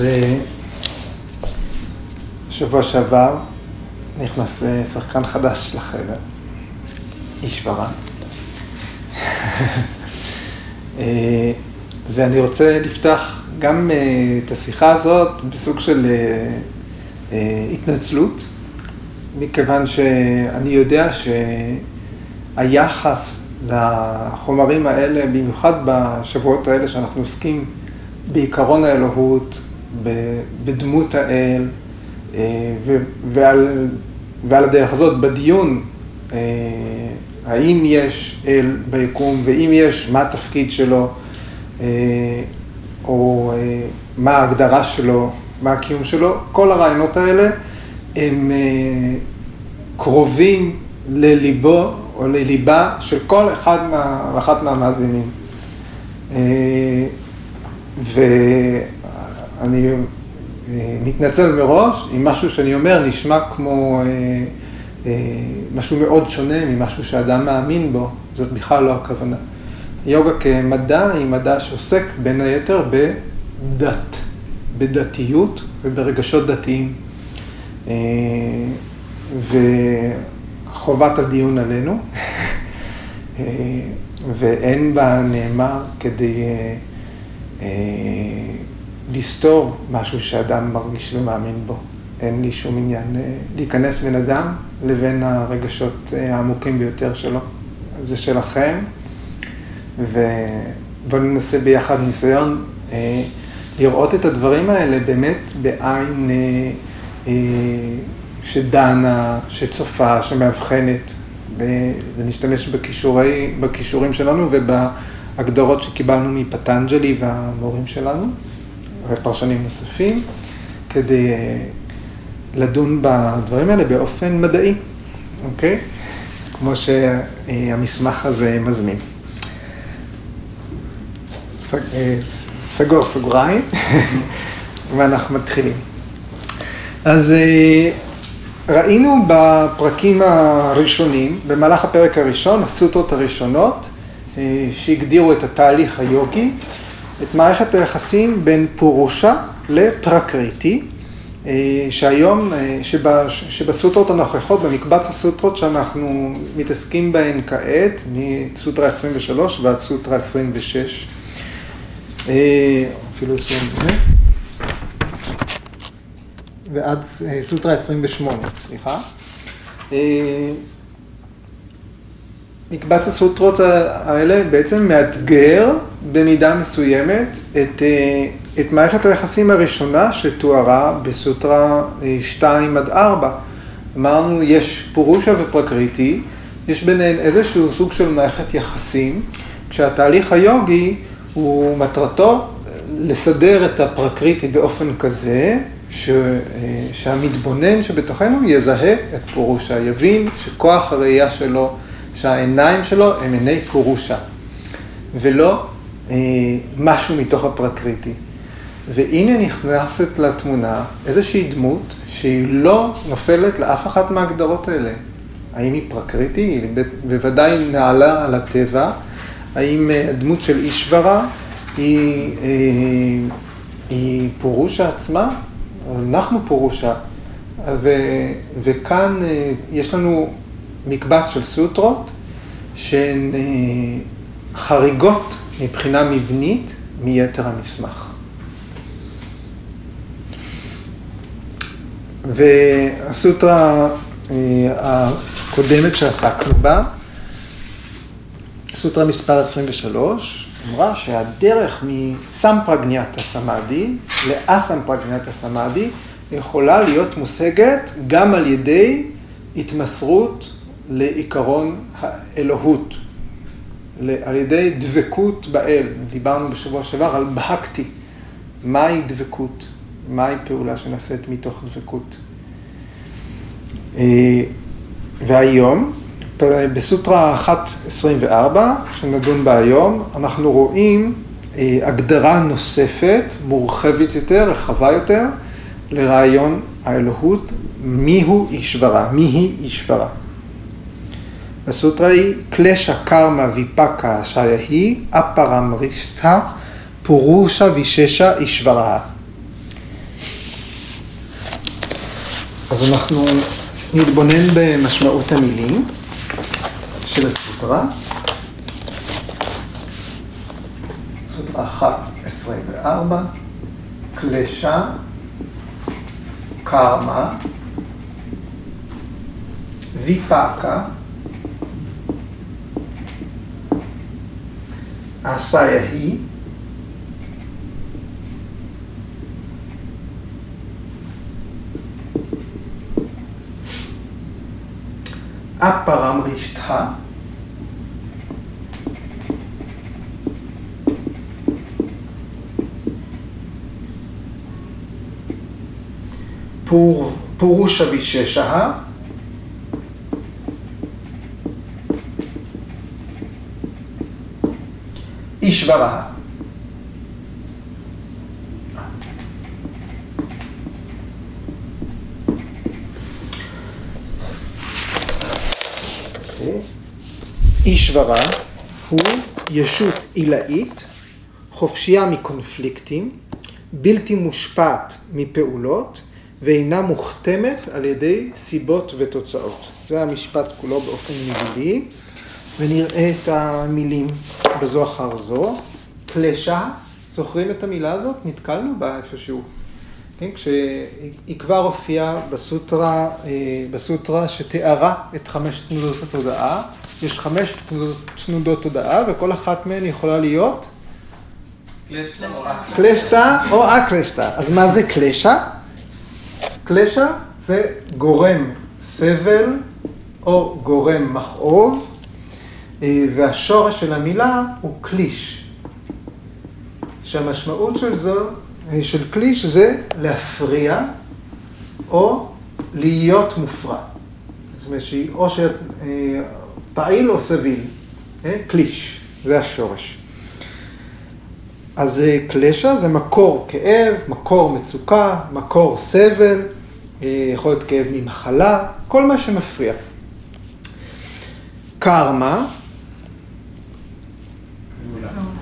אז שבוע שעבר נכנס שחקן חדש לחדר, איש ורע. ואני רוצה לפתוח גם את השיחה הזאת בסוג של התנצלות, מכיוון שאני יודע שהיחס לחומרים האלה, במיוחד בשבועות האלה שאנחנו עוסקים בעיקרון האלוהות, בדמות האל, ועל, ועל הדרך הזאת, בדיון, האם יש אל ביקום, ואם יש, מה התפקיד שלו, או מה ההגדרה שלו, מה הקיום שלו, כל הרעיונות האלה הם קרובים לליבו או לליבה של כל אחד ואחת מהמאזינים. ואני מתנצל מראש אם משהו שאני אומר נשמע כמו משהו מאוד שונה ממשהו שאדם מאמין בו, זאת בכלל לא הכוונה. יוגה כמדע היא מדע שעוסק בין היתר בדת, בדתיות וברגשות דתיים. וחובת הדיון עלינו, ואין בה נאמר כדי לסתור משהו שאדם מרגיש ומאמין בו. אין לי שום עניין להיכנס בין אדם לבין הרגשות העמוקים ביותר שלו. זה שלכם, ובואו ננסה ביחד ניסיון לראות את הדברים האלה באמת בעין שדנה, שצופה, שמאבחנת, ונשתמש בכישורי, בכישורים שלנו ובהגדרות שקיבלנו מפטנג'לי והמורים שלנו, ופרשנים נוספים, כדי לדון בדברים האלה באופן מדעי, אוקיי? כמו שהמסמך הזה מזמין. סגור סוגריים, ואנחנו מתחילים. אז ראינו בפרקים הראשונים, במהלך הפרק הראשון, הסוטרות הראשונות, שהגדירו את התהליך היוגי, את מערכת היחסים בין פורושה לפרקריטי, שהיום, שבסוטרות הנוכחות, במקבץ הסוטרות שאנחנו מתעסקים בהן כעת, מסוטרה 23 ועד סוטרה 26, אפילו 20, ועד סוטרה 28, סליחה. מקבץ הסוטרות האלה בעצם מאתגר במידה מסוימת את, את מערכת היחסים הראשונה שתוארה בסוטרה 2 עד 4. אמרנו, יש פורושה ופרקריטי, יש ביניהן איזשהו סוג של מערכת יחסים, כשהתהליך היוגי הוא מטרתו לסדר את הפרקריטי באופן כזה, ש, שהמתבונן שבתוכנו יזהה את פורושה, יבין שכוח הראייה שלו, שהעיניים שלו הם עיני פורושה, ולא אה, משהו מתוך הפרקריטי. והנה נכנסת לתמונה איזושהי דמות שהיא לא נופלת לאף אחת מההגדרות האלה. האם היא פרקריטי? היא בוודאי נעלה על הטבע. האם הדמות של אישברה היא, אה, היא פורושה עצמה? אנחנו פורושה, ו, וכאן יש לנו מקבץ של סוטרות שהן חריגות מבחינה מבנית מיתר המסמך. והסוטרה הקודמת שעסקנו בה, סוטרה מספר 23, אמרה שהדרך מסמפרגניאטה סמאדי לאסמפרגניאטה סמאדי יכולה להיות מושגת גם על ידי התמסרות לעיקרון האלוהות, על ידי דבקות באל. דיברנו בשבוע שעבר על בהקתי. מהי דבקות? מהי פעולה שנעשית מתוך דבקות? והיום, בסוטרה 1.24, שנדון בה היום, אנחנו רואים הגדרה נוספת, מורחבת יותר, רחבה יותר, לרעיון האלוהות, מיהו אישברה, מי היא אישברה. הסוטרה היא קלשה קרמה ויפקה שהיא אפרמריסטה פורושה ויששה אישברה. אז אנחנו נתבונן במשמעות המילים של הסוטרה. סוטרה 1.24, קלשה, קרמה, ויפקה, a saia ri. A palavra. Purusha Visheshaha נשברה. אישברה אוקיי. הוא ישות עילאית, חופשייה מקונפליקטים, בלתי מושפעת מפעולות ואינה מוכתמת על ידי סיבות ותוצאות. זה המשפט כולו באופן מילולי. ונראה את המילים בזו אחר זו. קלשה, זוכרים את המילה הזאת? נתקלנו בה איפשהו. כן, כשהיא כבר הופיעה בסוטרה, אה, בסוטרה שתיארה את חמש תנודות התודעה. יש חמש תנודות תודעה, וכל אחת מהן יכולה להיות? קלשתא או אקלשתא. אז מה זה קלשה? קלשה זה גורם סבל או גורם מכאוב, והשורש של המילה הוא קליש. שהמשמעות של זו של קליש זה להפריע או להיות מופרע. זאת אומרת או שפעיל או סביל? קליש, זה השורש. אז קלשה זה מקור כאב, מקור מצוקה, מקור סבל, אה, יכול להיות כאב ממחלה, כל מה שמפריע. קרמה,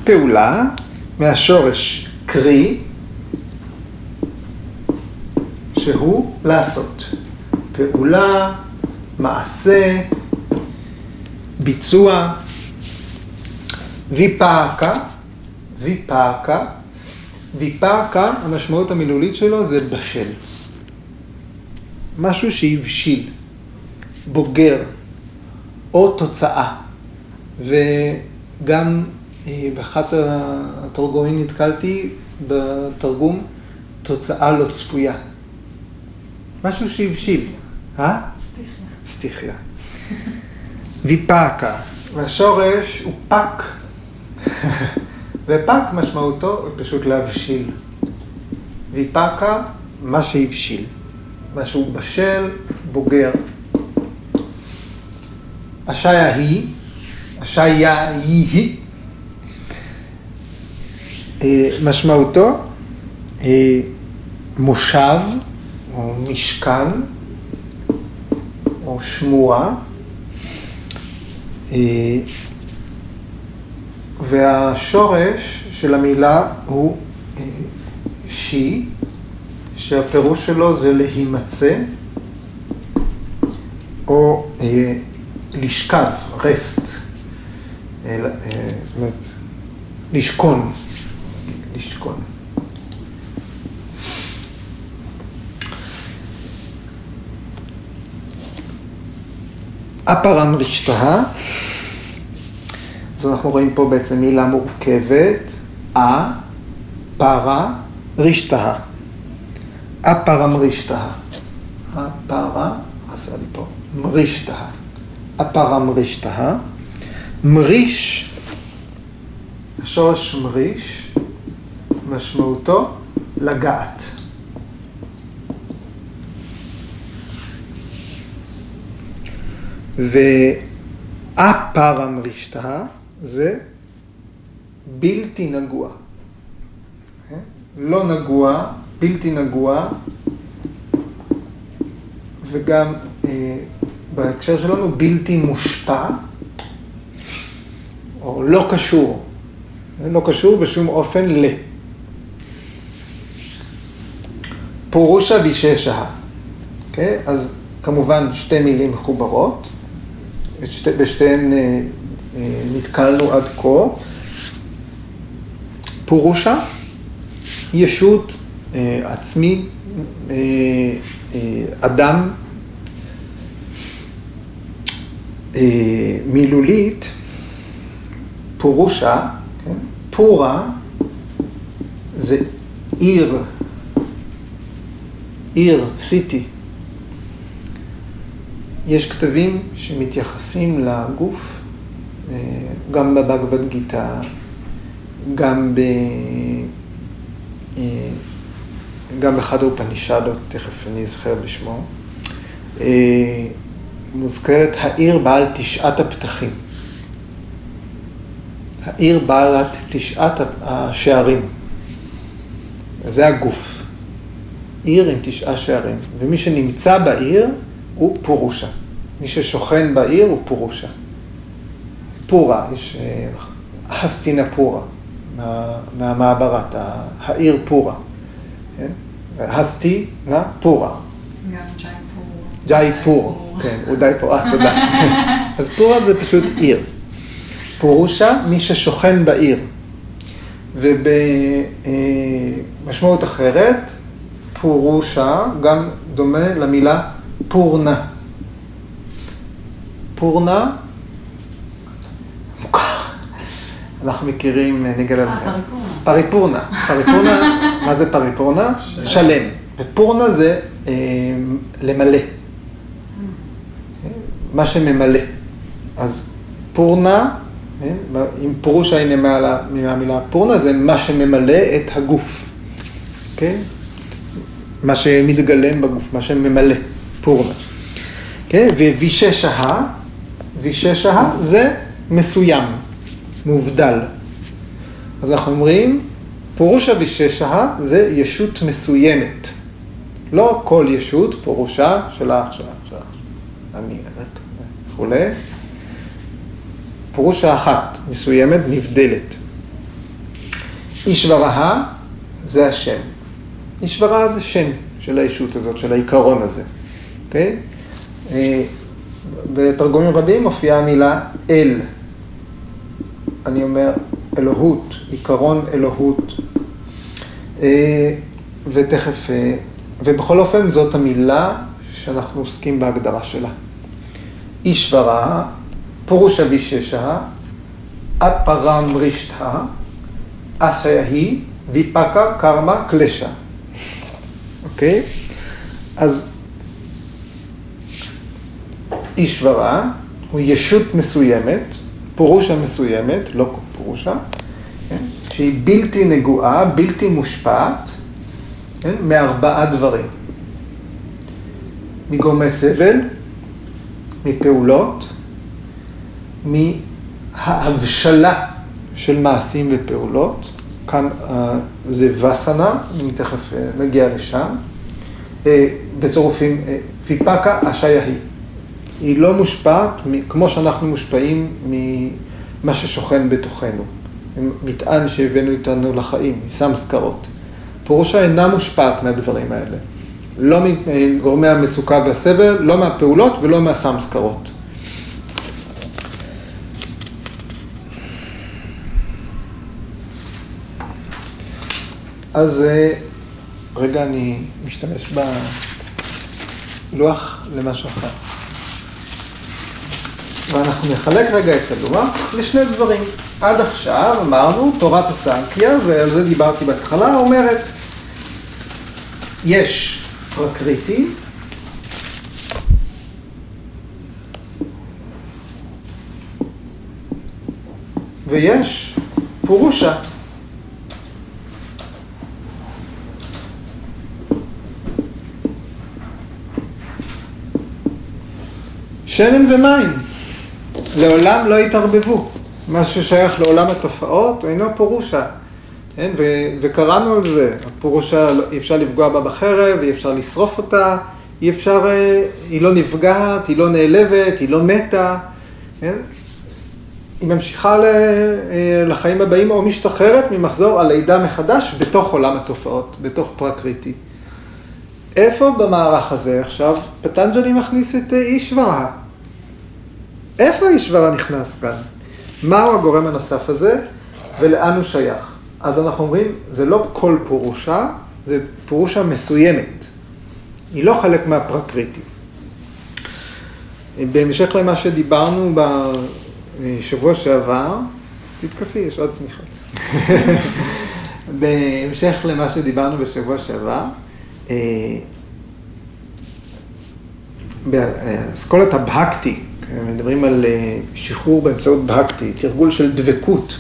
פעולה, מהשורש קרי, שהוא לעשות. פעולה, מעשה, ביצוע, ויפאקה, ויפאקה, ויפאקה, המשמעות המילולית שלו זה בשל. משהו שהבשיל, בוגר, או תוצאה. וגם באחת התרגומים נתקלתי בתרגום תוצאה לא צפויה. משהו שהבשיל. אה? סטיחיה. סטיחיה. ויפקה, והשורש הוא פק. ופק משמעותו פשוט להבשיל. ויפקה, מה שהבשיל. משהו בשל, בוגר. השעיה היא, השעיה היא היא, אה, משמעותו אה, מושב או משכן או שמורה אה, והשורש של המילה הוא שי, שהפירוש שלו זה להימצא או לשכב, רסט, לשכון, לשכון. אפרם רשתה, אז אנחנו רואים פה בעצם מילה מורכבת, א, פרה, רשתה. אפרם רשתה. הפרה, עשה לי פה, מרישתה. אפרם רשתה. מריש, השורש מריש, משמעותו לגעת. ואפרמרישתא זה בלתי נגוע. לא נגוע, בלתי נגוע, וגם אה, בהקשר שלנו בלתי מושפע, או לא קשור. לא קשור בשום אופן ל. פורושה ויששה. אוקיי? אז כמובן שתי מילים מחוברות, בשתיהן נתקלנו עד כה. פורושה, ישות, עצמי, אדם, מילולית, פורושה, כן? פורה זה עיר, עיר, סיטי. יש כתבים שמתייחסים לגוף, גם בבגבד גיתא, גם, ב... גם באחד האופנישדות, תכף אני אזכר בשמו, מוזכרת העיר בעל תשעת הפתחים. העיר בעלת תשעת השערים. זה הגוף. עיר עם תשעה שערים. ומי שנמצא בעיר הוא פורושה. מי ששוכן בעיר הוא פורושה. פורה, יש הסטינה פורה, מה, מהמעברת, העיר פורה. כן? הסטי, נא, פורה. ג'אי פור. ג'אי פור, כן, הוא די פורה, תודה. אז פורה זה פשוט עיר. פורושה, מי ששוכן בעיר. ובמשמעות אחרת, פורושה גם דומה למילה פורנה. פורנה, מוכר. אנחנו מכירים, נגד... אה, פריפורנה. פריפורנה, מה זה פריפורנה? שלם. ופורנה זה אה, למלא. מה שממלא. אז פורנה, אם פורושה הנה מהמילה פורנה, זה מה שממלא את הגוף. כן? מה שמתגלם בגוף, מה שממלא, פורנה. כן? וויששה, ויששה זה מסוים, מובדל. אז אנחנו אומרים, פורושה ויששה זה ישות מסוימת. לא כל ישות, פורושה שלך, שלך, שלך, אני, וכולי. פורושה אחת, מסוימת, נבדלת. אישברה זה השם. אישברה זה שם של הישות הזאת, של העיקרון הזה, אוקיי? אה, בתרגומים רבים מופיעה המילה אל. אני אומר אלוהות, עיקרון אלוהות. אה, ותכף, אה, ובכל אופן זאת המילה שאנחנו עוסקים בהגדרה שלה. אישברה, פורושה ויששה, אפרם רישתה, אשיה ויפקה קרמה קלשה. אוקיי? אז אישברה הוא ישות מסוימת, פורושה מסוימת, לא פורושה, כן? שהיא בלתי נגועה, בלתי מושפעת, כן? מארבעה דברים. מגורמי סבל, מפעולות, מההבשלה של מעשים ופעולות, כאן uh, זה וסנה, אני תכף uh, נגיע לשם, uh, בצירופים פיפקה אשיה היא. לא מושפעת כמו שאנחנו מושפעים ממה ששוכן בתוכנו, מטען שהבאנו איתנו לחיים, מסמסקרות. פירושה אינה מושפעת מהדברים האלה. לא מגורמי המצוקה והסבל, לא מהפעולות ולא מהסמסקרות. אז רגע, אני משתמש בלוח למשהו אחר. ואנחנו נחלק רגע את הלוח לשני דברים. עד עכשיו אמרנו, תורת הסנקיה, ועל זה דיברתי בהתחלה, אומרת, יש פרקריטי, ויש פורושה. שמן ומים, לעולם לא יתערבבו. מה ששייך לעולם התופעות אינו פורושה. כן? ו- וקראנו על זה, הפורושה, אי אפשר לפגוע בה בחרב, אי אפשר לשרוף אותה, אי אפשר, אה, היא לא נפגעת, היא לא נעלבת, היא לא מתה. כן? היא ממשיכה אה, לחיים הבאים או משתחררת ממחזור הלידה מחדש בתוך עולם התופעות, בתוך פרקריטי. איפה במערך הזה עכשיו פטנג'לי מכניס את אה, אישברה? איפה אישברה נכנס כאן? מהו הגורם הנוסף הזה ולאן הוא שייך? אז אנחנו אומרים, זה לא כל פורושה, זה פורושה מסוימת. היא לא חלק מהפרקריטי. בהמשך למה שדיברנו בשבוע שעבר, תתכסי, יש עוד צמיחות. בהמשך למה שדיברנו בשבוע שעבר, אה, באסכולת הבהקטי, מדברים על אה, שחרור באמצעות בהקטי, תרגול של דבקות.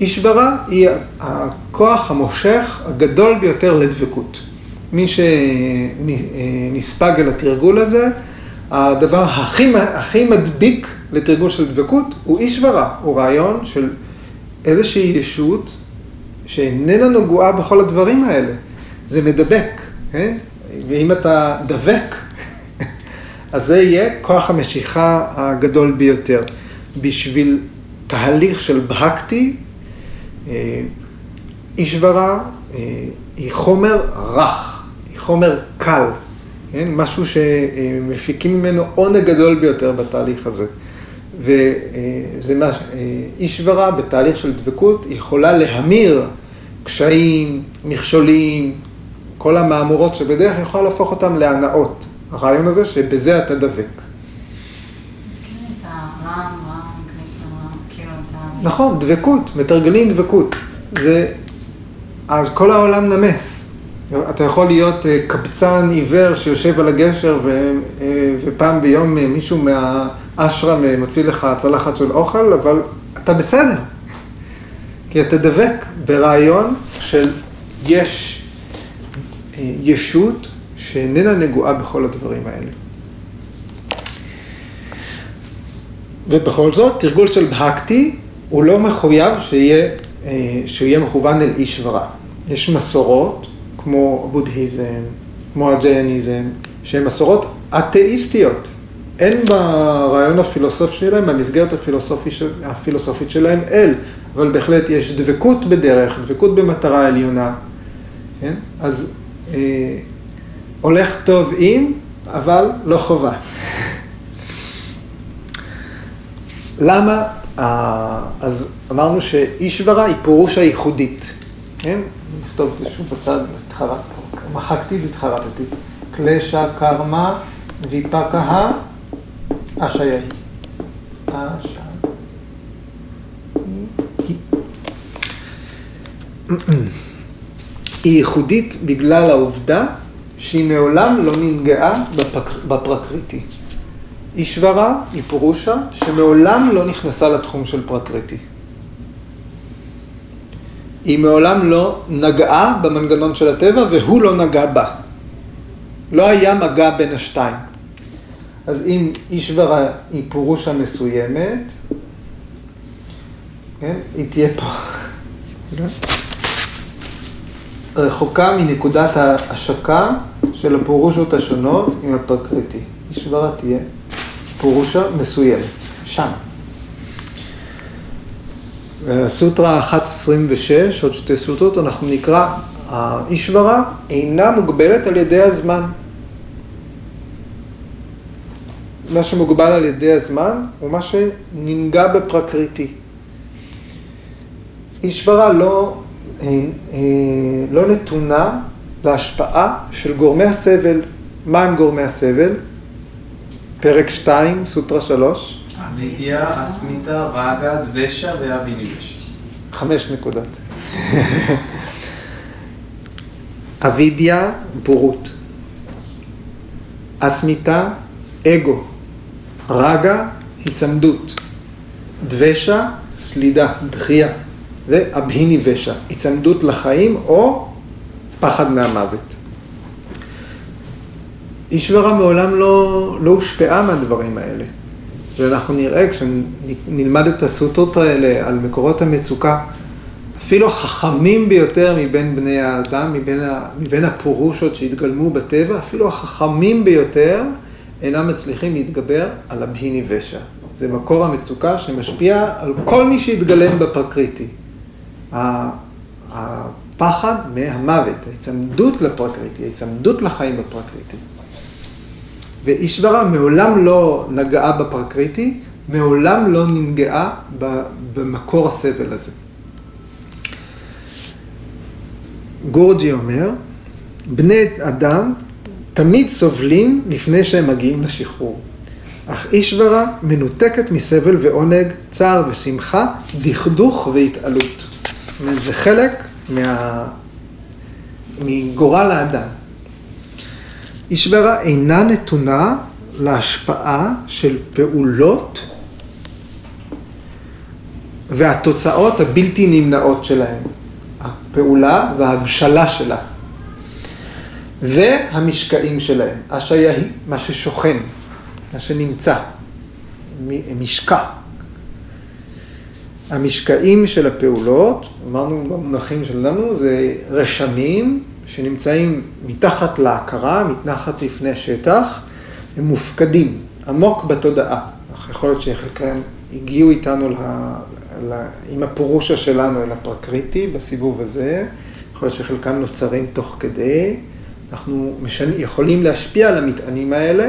אישברה היא הכוח המושך הגדול ביותר לדבקות. מי שנספג אל התרגול הזה, הדבר הכי, הכי מדביק לתרגול של דבקות הוא אישברה, הוא רעיון של איזושהי ישות שאיננה נגועה בכל הדברים האלה. זה מדבק, כן? ואם אתה דבק, אז זה יהיה כוח המשיכה הגדול ביותר. בשביל תהליך של בהקטי, אה, אישברה אה, היא חומר רך, היא חומר קל, כן? משהו שמפיקים ממנו עונג גדול ביותר בתהליך הזה. וזה מה, אישברה בתהליך של דבקות יכולה להמיר קשיים, מכשולים, כל המהמורות שבדרך יכולה להפוך אותם להנאות. הרעיון הזה שבזה אתה דבק. נכון, דבקות, מתרגלים דבקות. זה, אז כל העולם נמס. אתה יכול להיות אה, קבצן עיוור שיושב על הגשר ו, אה, ופעם ביום אה, מישהו מהאשרם מוציא לך צלחת של אוכל, אבל אתה בסדר. כי אתה דבק ברעיון של יש ישות שאיננה נגועה בכל הדברים האלה. ובכל זאת, תרגול של בהקטי הוא לא מחויב שיהיה, אה, שיהיה מכוון אל איש ורע. יש מסורות, כמו הבודהיזם, כמו הג'ייניזם, שהן מסורות אתאיסטיות. אין ברעיון הפילוסופי שלהם, במסגרת הפילוסופית, הפילוסופית שלהם, אל, אבל בהחלט יש דבקות בדרך, דבקות במטרה עליונה. כן? אז אה, הולך טוב עם, אבל לא חובה. למה? אז אמרנו שאישברה היא פירוש הייחודית. כן? נכתוב את זה שוב בצד, התחרט, מחקתי והתחרטתי. קלשה קרמה ויפקה. אשיה. היא ייחודית בגלל העובדה שהיא מעולם לא ננגעה בפק... בפרקריטי. אישברה היא פורושה שמעולם לא נכנסה לתחום של פרקריטי. היא מעולם לא נגעה במנגנון של הטבע והוא לא נגע בה. לא היה מגע בין השתיים. אז אם אישברה היא פורושה מסוימת, כן, היא תהיה פה. רחוקה מנקודת ההשקה של הפורושות השונות עם הפרקריטי. אישברה תהיה פורושה מסוימת, שם. סוטרה 1.26, עוד שתי סוטרות, אנחנו נקרא, האישברה אינה מוגבלת על ידי הזמן. מה שמוגבל על ידי הזמן הוא מה שננגע בפרקריטי. אישברה לא לא נתונה להשפעה של גורמי הסבל. מה הם גורמי הסבל? פרק 2, סוטרה 3. אבידיה, אסמיתה, רגה, דבשה ואביניבש. חמש נקודות. אבידיה, בורות. אסמיתה, אגו. רגה, היצמדות. דבשה, סלידה, דחייה. ואבהיני ושע, היצמדות לחיים או פחד מהמוות. אישברה מעולם לא, לא הושפעה מהדברים האלה. ואנחנו נראה, כשנלמד את הסוטות האלה על מקורות המצוקה, אפילו החכמים ביותר מבין בני האדם, מבין, מבין הפורושות שהתגלמו בטבע, אפילו החכמים ביותר אינם מצליחים להתגבר על הבהיני ושע. זה מקור המצוקה שמשפיע על כל מי שהתגלם בפרקריטי. הפחד מהמוות, ההיצמדות לפרקריטי, ההיצמדות לחיים בפרקריטי. ואישברה מעולם לא נגעה בפרקריטי, מעולם לא ננגעה במקור הסבל הזה. גורג'י אומר, בני אדם תמיד סובלים לפני שהם מגיעים לשחרור. אך אישברה מנותקת מסבל ועונג, צער ושמחה, דכדוך והתעלות. אומרת, זה חלק מה... מגורל האדם. אישברה אינה נתונה להשפעה של פעולות והתוצאות הבלתי נמנעות שלהם. הפעולה וההבשלה שלה. והמשקעים שלהם. השעיה היא מה ששוכן, מה שנמצא, משקע. המשקעים של הפעולות, אמרנו במונחים שלנו, זה רשמים שנמצאים מתחת להכרה, מתחת לפני השטח, הם מופקדים עמוק בתודעה. יכול להיות שחלקם הגיעו איתנו לה, לה, עם הפורושה שלנו אל הפרקריטי בסיבוב הזה, יכול להיות שחלקם נוצרים תוך כדי. אנחנו משנ... יכולים להשפיע על המטענים האלה,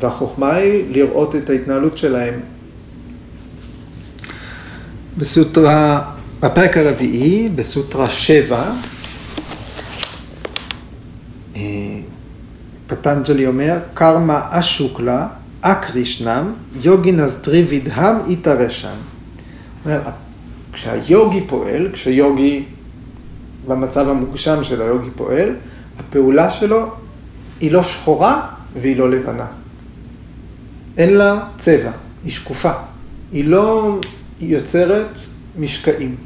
והחוכמה היא לראות את ההתנהלות שלהם. בסוטרה, בפרק הרביעי, בסוטרה 7, אה, פטנג'לי אומר, קרמה אשוקלה, אקרישנם, יוגינז טריבידהם איתרשם. כשהיוגי פועל, כשיוגי במצב המוגשם של היוגי פועל, הפעולה שלו היא לא שחורה והיא לא לבנה. אין לה צבע, היא שקופה. היא לא יוצרת משקעים.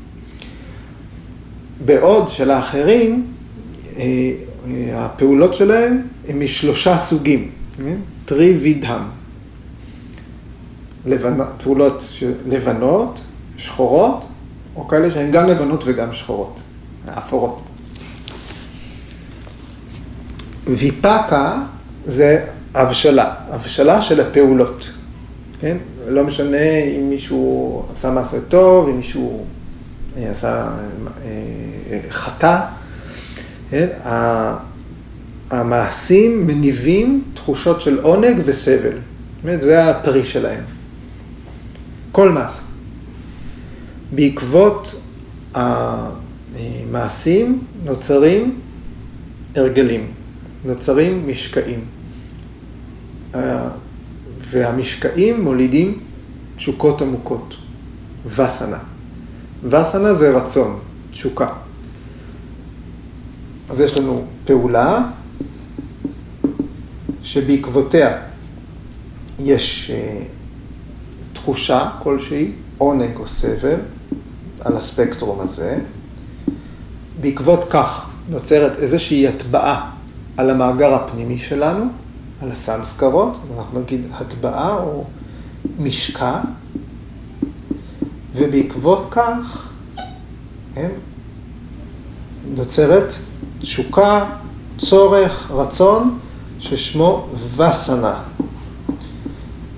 בעוד שלאחרים, אה, אה, הפעולות שלהם הן משלושה סוגים, כן? טרי וידהם. פעולות לבנות, שחורות, או כאלה שהן גם לבנות וגם שחורות, אפורות. ויפקה זה הבשלה, הבשלה של הפעולות, כן? לא משנה אם מישהו עשה מעשה טוב, אם מישהו אה, עשה אה, חטא, כן? המעשים מניבים תחושות של עונג וסבל, באמת, זה הפרי שלהם. כל מעשה. בעקבות המעשים נוצרים הרגלים. נוצרים משקעים. והמשקעים מולידים תשוקות עמוקות, וסנה. וסנה זה רצון, תשוקה. אז יש לנו פעולה שבעקבותיה יש אה, תחושה כלשהי, עונג או סבל, על הספקטרום הזה. בעקבות כך נוצרת איזושהי הטבעה על המאגר הפנימי שלנו, על הסמסקרות, אז אנחנו נגיד הטבעה או משקע, ובעקבות כך כן, נוצרת תשוקה, צורך, רצון, ששמו וסנה.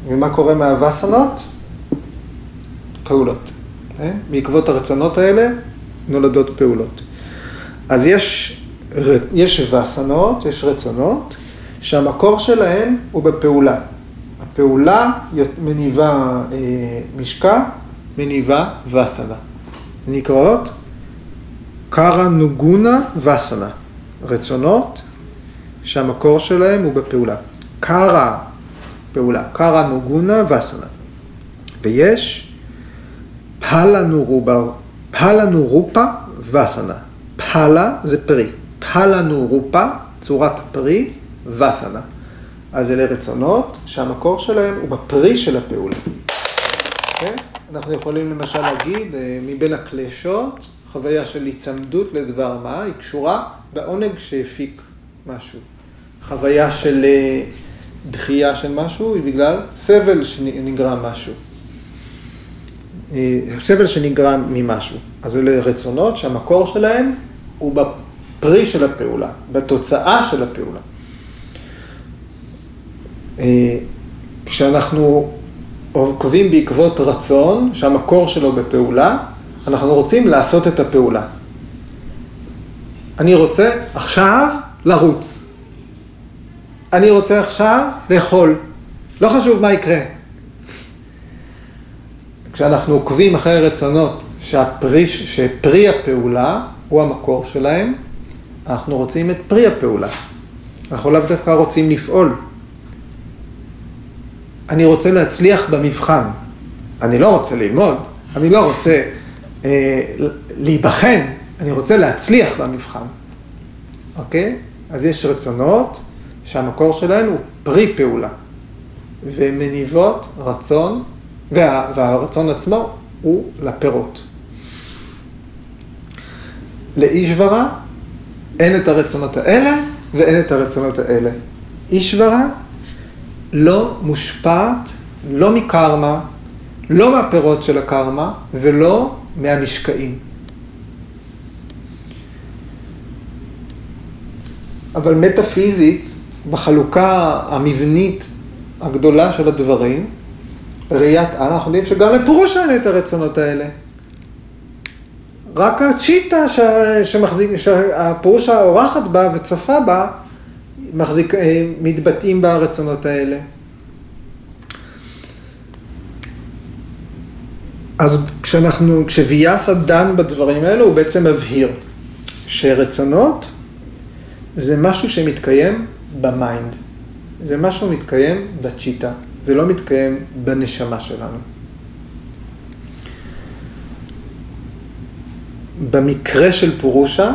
ומה קורה מהווסנות? פעולות. כן? בעקבות הרצונות האלה נולדות פעולות. אז יש יש וסנות, יש רצונות, שהמקור שלהן הוא בפעולה. הפעולה מניבה אה, משקע, מניבה וסנה. נקראות קרא נוגונה וסנה. רצונות שהמקור שלהם הוא בפעולה. קרא, פעולה, קרא נוגונה וסנה. ויש פלנו רובה, פלנו רופה וסנה. פלה זה פרי. פלנו רופה, צורת הפרי, וסנה. אז אלה רצונות שהמקור שלהם הוא בפרי של הפעולה. Okay? אוקיי? אנחנו יכולים למשל להגיד, אה, מבין הקלשות, חוויה של היצמדות לדבר מה, היא קשורה בעונג שהפיק משהו. חוויה של אה, דחייה של משהו היא בגלל סבל שנגרם משהו. אה, סבל שנגרם ממשהו. אז אלה רצונות שהמקור שלהם הוא בפרי של הפעולה, בתוצאה של הפעולה. אה, כשאנחנו עוקבים בעקבות רצון, שהמקור שלו בפעולה, אנחנו רוצים לעשות את הפעולה. אני רוצה עכשיו לרוץ. אני רוצה עכשיו לאכול. לא חשוב מה יקרה. כשאנחנו עוקבים אחרי רצונות שהפרי, שפרי הפעולה הוא המקור שלהם, אנחנו רוצים את פרי הפעולה. אנחנו לאו דווקא רוצים לפעול. אני רוצה להצליח במבחן. אני לא רוצה ללמוד, אני לא רוצה אה, להיבחן, אני רוצה להצליח במבחן. אוקיי? אז יש רצונות שהמקור שלהן הוא פרי פעולה. והן מניבות רצון, וה, והרצון עצמו הוא לפירות. לאישברה אין את הרצונות האלה ואין את הרצונות האלה. אישברה לא מושפעת לא מקרמה, לא מהפירות של הקרמה ולא מהמשקעים. אבל מטאפיזית, בחלוקה המבנית הגדולה של הדברים, ראיית על, אנחנו יודעים שגם לפורוש אין את הרצונות האלה. רק הצ'יטה ש... שמחזיק, שהפירוש האורחת בה וצופה בה, מחזיק, אה, מתבטאים ברצונות האלה. אז כשאנחנו, כשוויאסה דן בדברים האלו, הוא בעצם מבהיר שרצונות זה משהו שמתקיים במיינד. זה משהו שמתקיים בצ'יטה. זה לא מתקיים בנשמה שלנו. במקרה של פורושה,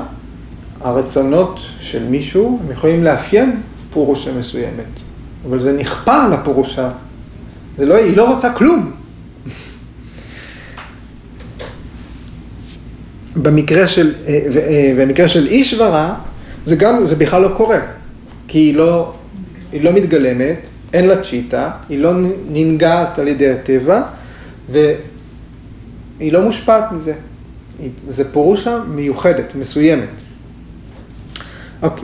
הרצונות של מישהו, הם יכולים לאפיין פורושה מסוימת, אבל זה נכפה על הפורושה. זה לא, היא לא רוצה כלום. במקרה של, אה, אה, במקרה של אישברה, זה גם, זה בכלל לא קורה, כי היא לא, היא לא מתגלמת, אין לה צ'יטה, היא לא ננגעת על ידי הטבע, והיא לא מושפעת מזה. זה פירושה מיוחדת, מסוימת. אוקיי.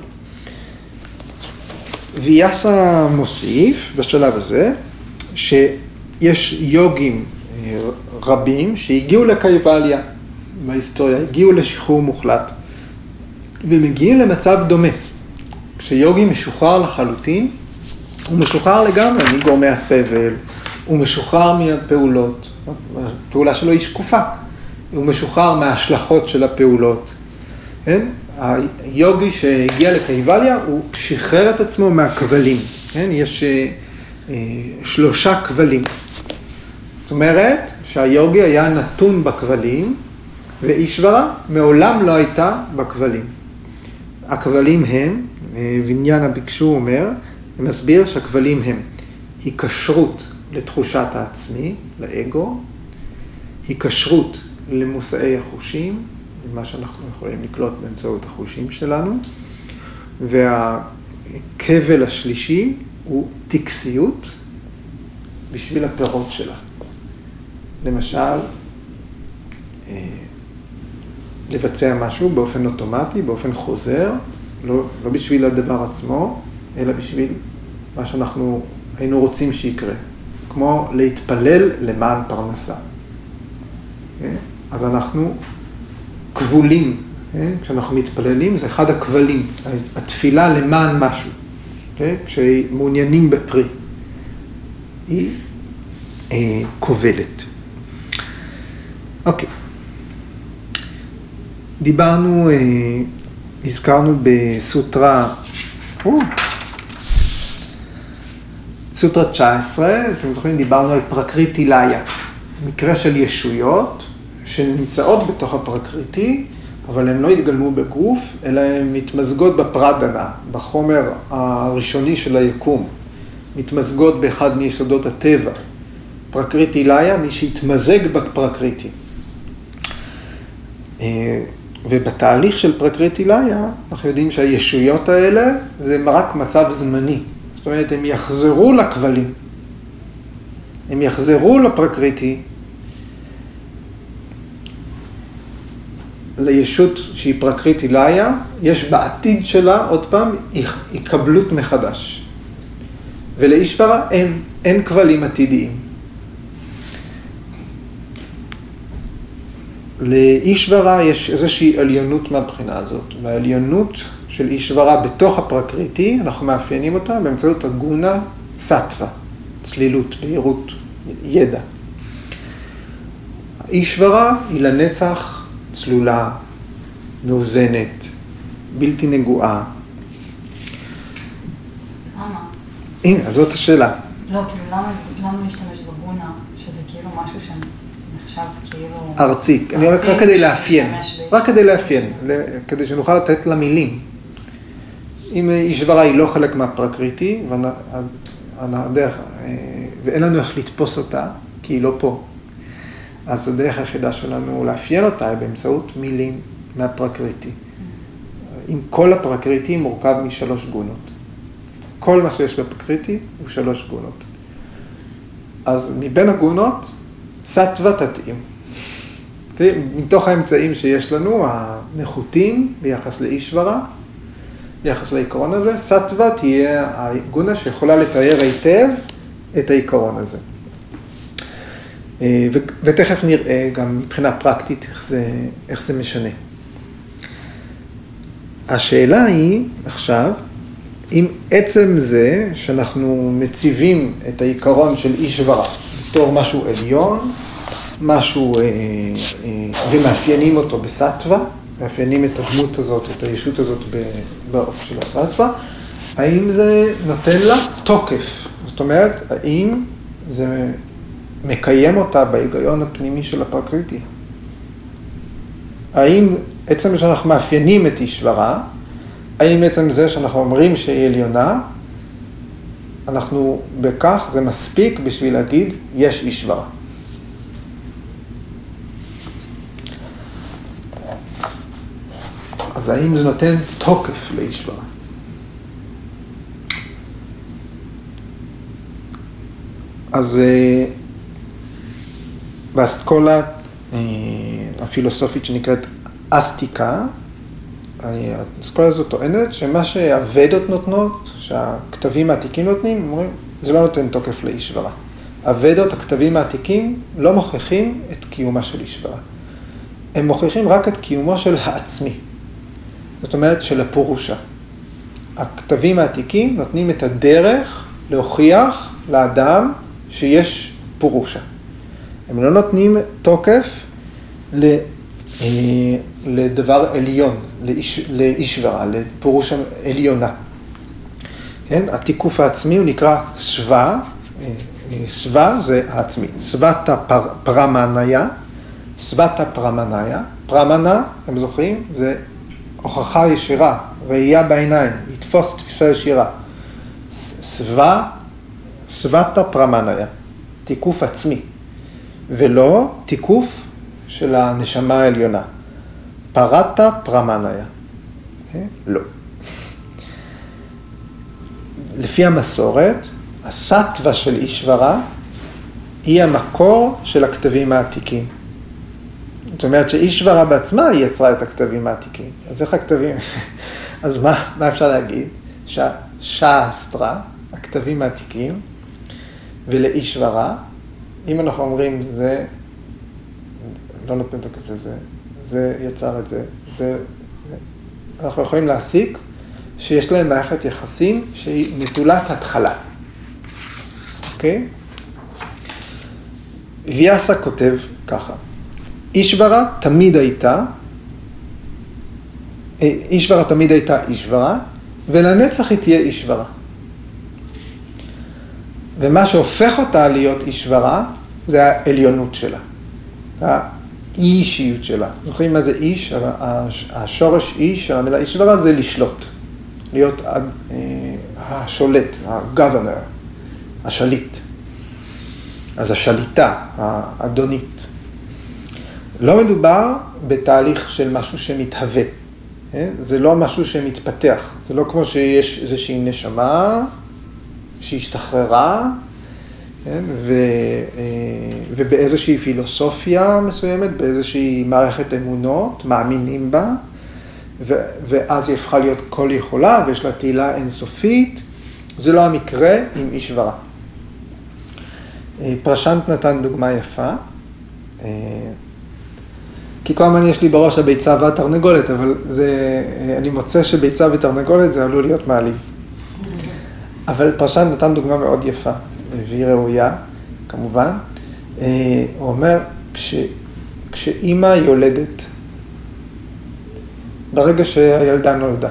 ויאסה מוסיף בשלב הזה, שיש יוגים אה, רבים שהגיעו לקייבליה בהיסטוריה, הגיעו לשחרור מוחלט, ומגיעים למצב דומה. כשיוגי משוחרר לחלוטין, הוא משוחרר לגמרי מגורמי הסבל, הוא משוחרר מהפעולות, הפעולה שלו היא שקופה, הוא משוחרר מההשלכות של הפעולות. כן? היוגי שהגיע לקייבליה, הוא שחרר את עצמו מהכבלים. כן? יש אה, אה, שלושה כבלים. זאת אומרת שהיוגי היה נתון בכבלים, ואישברה מעולם לא הייתה בכבלים. הכבלים הם, ויניאנה ביקשו אומר, מסביר שהכבלים הם היקשרות לתחושת העצמי, לאגו, היקשרות למושאי החושים, מה שאנחנו יכולים לקלוט באמצעות החושים שלנו, והכבל השלישי הוא טקסיות בשביל הפירות שלה. למשל, אה, לבצע משהו באופן אוטומטי, באופן חוזר, לא, לא בשביל הדבר עצמו, אלא בשביל מה שאנחנו היינו רוצים שיקרה, כמו להתפלל למען פרנסה. כן? אז אנחנו כבולים, כן? כשאנחנו מתפללים זה אחד הכבלים, התפילה למען משהו, כן? כשמעוניינים בפרי, היא אה, כובלת. אוקיי. דיברנו, אה, הזכרנו בסוטרה, או, סוטרה 19, אתם זוכרים, דיברנו על פרקריטי ליה, מקרה של ישויות שנמצאות בתוך הפרקריטי, אבל הן לא התגלמו בגוף, אלא הן מתמזגות בפרדנה, בחומר הראשוני של היקום, מתמזגות באחד מיסודות הטבע. פרקריטי ליה, מי שהתמזג בפרקריטי. אה, ובתהליך של פרקריטי ליה, אנחנו יודעים שהישויות האלה זה רק מצב זמני. זאת אומרת, הם יחזרו לכבלים. הם יחזרו לפרקריטי, לישות שהיא פרקריטי ליה, יש בעתיד שלה, עוד פעם, היקבלות מחדש. ולאישברה אין, אין כבלים עתידיים. לאישברה יש איזושהי עליונות מהבחינה הזאת, והעליונות של אישברה בתוך הפרקריטי, אנחנו מאפיינים אותה באמצעות הגונה סטווה, צלילות, בהירות, ידע. אישברה היא לנצח צלולה, מאוזנת, בלתי נגועה. למה? הנה, אז זאת השאלה. לא, כאילו, למה, למה להשתמש בגונה, שזה כאילו משהו שנחשב כאילו... ארצי, אני רק, רק כדי לאפיין, רק כדי לאפיין, כדי שנוכל לתת לה מילים. אם אישברה היא לא חלק מהפרקריטי, אה, ואין לנו איך לתפוס אותה, כי היא לא פה, אז הדרך היחידה שלנו לאפיין אותה היא באמצעות מילים מהפרקריטי. אם כל הפרקריטי מורכב משלוש גונות. כל מה שיש בפרקריטי הוא שלוש גונות. אז מבין הגונות, סטווה תתאים. מתוך האמצעים שיש לנו, הנחותים ביחס לאישברה, ביחס לעיקרון הזה, סטווה תהיה הגונה שיכולה לתאר היטב את העיקרון הזה. אה, ותכף נראה גם מבחינה פרקטית איך זה, איך זה משנה. השאלה היא עכשיו, אם עצם זה שאנחנו מציבים את העיקרון של אישברה בתור משהו עליון, משהו, אה, אה, ומאפיינים אותו בסטווה, מאפיינים את הדמות הזאת, את הישות הזאת באופן של הסטווה, האם זה נותן לה תוקף? זאת אומרת, האם זה מקיים אותה בהיגיון הפנימי של הפרקריטי? האם עצם שאנחנו מאפיינים את אישברה, האם עצם זה שאנחנו אומרים שהיא עליונה, אנחנו בכך, זה מספיק בשביל להגיד, יש אישברה. אז האם זה נותן תוקף לאישברה? אז אה, באסכולה אה, הפילוסופית שנקראת אסטיקה, האסכולה הזאת טוענת שמה שהוודות נותנות, שהכתבים העתיקים נותנים, אומרים, זה לא נותן תוקף לאישברה. הוודות, הכתבים העתיקים, לא מוכיחים את קיומה של אישברה. הם מוכיחים רק את קיומו של העצמי. זאת אומרת, של הפורושה. הכתבים העתיקים נותנים את הדרך להוכיח לאדם שיש פורושה. הם לא נותנים תוקף ל, אה, לדבר עליון, לאיש, לאישברה, לפירוש עליונה. כן? התיקוף העצמי הוא נקרא שווה, אה, אה, שווה זה העצמי, שבתה פר, פרמניה, שבתה פרמניה, פרמנה, אתם זוכרים? זה הוכחה ישירה, ראייה בעיניים, לתפוס תפיסה ישירה. שווה, שבתה פרמניה, תיקוף עצמי, ולא תיקוף של הנשמה העליונה. פרטה פרמניה. לא. לפי המסורת, הסטווה של אישברה היא המקור של הכתבים העתיקים. זאת אומרת שאישברה בעצמה היא יצרה את הכתבים העתיקים. אז איך הכתבים... אז מה, מה אפשר להגיד? שהשאסטרה, הכתבים העתיקים, ולאישברה, אם אנחנו אומרים זה, לא נותן תוקף לזה, זה יצר את זה, זה, זה, אנחנו יכולים להסיק שיש להם מערכת יחסים שהיא נטולת התחלה, אוקיי? ויאסה כותב ככה, אישברה תמיד הייתה, אישברה תמיד הייתה אישברה, ולנצח היא תהיה אישברה. ומה שהופך אותה להיות אישברה, זה העליונות שלה. האי אישיות שלה. זוכרים מה זה איש? השורש איש, המילה אישברה זה לשלוט. להיות השולט, ה-governor, השליט. אז השליטה, האדונית. לא מדובר בתהליך של משהו שמתהווה. זה לא משהו שמתפתח. זה לא כמו שיש איזושהי נשמה שהשתחררה, כן? ו, ובאיזושהי פילוסופיה מסוימת, באיזושהי מערכת אמונות, מאמינים בה, ו, ואז היא הפכה להיות כל יכולה ויש לה תהילה אינסופית. זה לא המקרה עם אישברה. פרשנט נתן דוגמה יפה. כי כל הזמן יש לי בראש הביצה והתרנגולת, אבל זה, אני מוצא שביצה ותרנגולת זה עלול להיות מעליב. אבל פרשן נתן דוגמה מאוד יפה, והיא ראויה, כמובן. אה, הוא אומר, כש, כשאימא יולדת, ברגע שהילדה נולדה,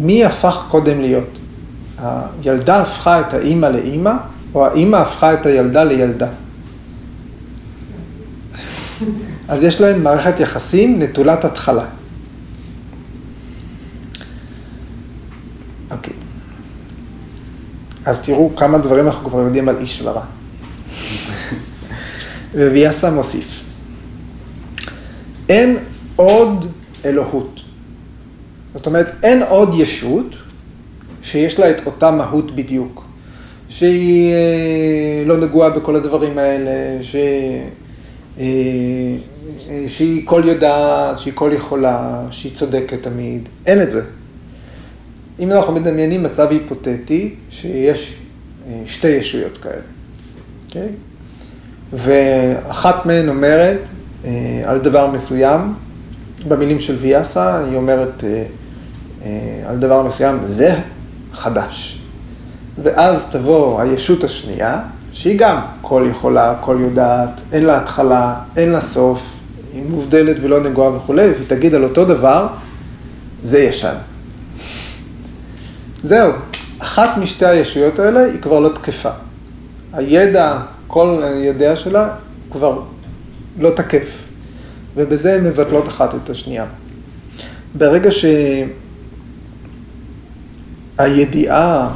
מי הפך קודם להיות? הילדה הפכה את האימא לאימא, או האימא הפכה את הילדה לילדה? אז יש להם מערכת יחסים נטולת התחלה. אז תראו כמה דברים אנחנו כבר יודעים על איש ורע. וויאסה מוסיף. אין עוד אלוהות. זאת אומרת, אין עוד ישות שיש לה את אותה מהות בדיוק. שהיא אה, לא נגועה בכל הדברים האלה, ש... אה, אה, שהיא כל יודעת, שהיא כל יכולה, שהיא צודקת תמיד. אין את זה. אם אנחנו מדמיינים מצב היפותטי, שיש שתי ישויות כאלה, אוקיי? Okay? ואחת מהן אומרת על דבר מסוים, במילים של ויאסה, היא אומרת על דבר מסוים, זה חדש. ואז תבוא הישות השנייה, שהיא גם כל יכולה, כל יודעת, אין לה התחלה, אין לה סוף, היא מובדלת ולא נגועה וכולי, והיא תגיד על אותו דבר, זה ישן. זהו, אחת משתי הישויות האלה היא כבר לא תקפה. הידע, כל הידע שלה כבר לא תקף, ובזה הן מבטלות אחת את השנייה. ברגע שהידיעה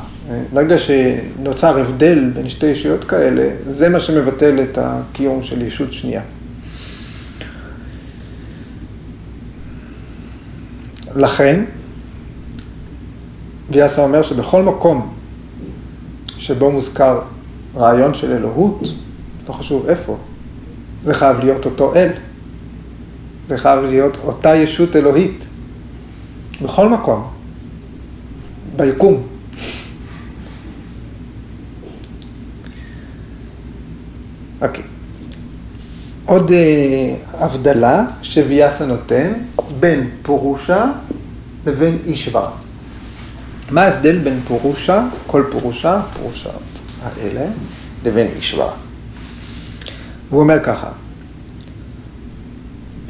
ברגע שנוצר הבדל בין שתי ישויות כאלה, זה מה שמבטל את הקיום של ישות שנייה. לכן, ויאסה אומר שבכל מקום שבו מוזכר רעיון של אלוהות, לא חשוב איפה, זה חייב להיות אותו אל. זה חייב להיות אותה ישות אלוהית. בכל מקום. ביקום. אוקיי. עוד אה, הבדלה שוויאסה נותן בין פורושה לבין אישבר. מה ההבדל בין פורושה, כל פורושה, פורושה האלה, לבין אישבר? הוא אומר ככה,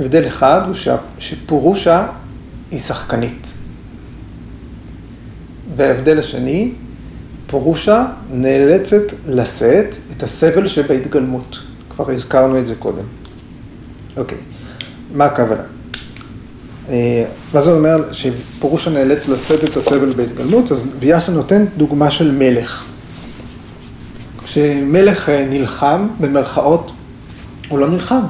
הבדל אחד הוא שפורושה היא שחקנית. וההבדל השני, פורושה נאלצת לשאת את הסבל שבהתגלמות. כבר הזכרנו את זה קודם. אוקיי, מה הכוונה? אה, מה זה אומר שפורושה נאלץ לשאת את הסבל בהתגלמות? אז ויאסה נותן דוגמה של מלך. כשמלך אה, נלחם, במרכאות, הוא לא נלחם.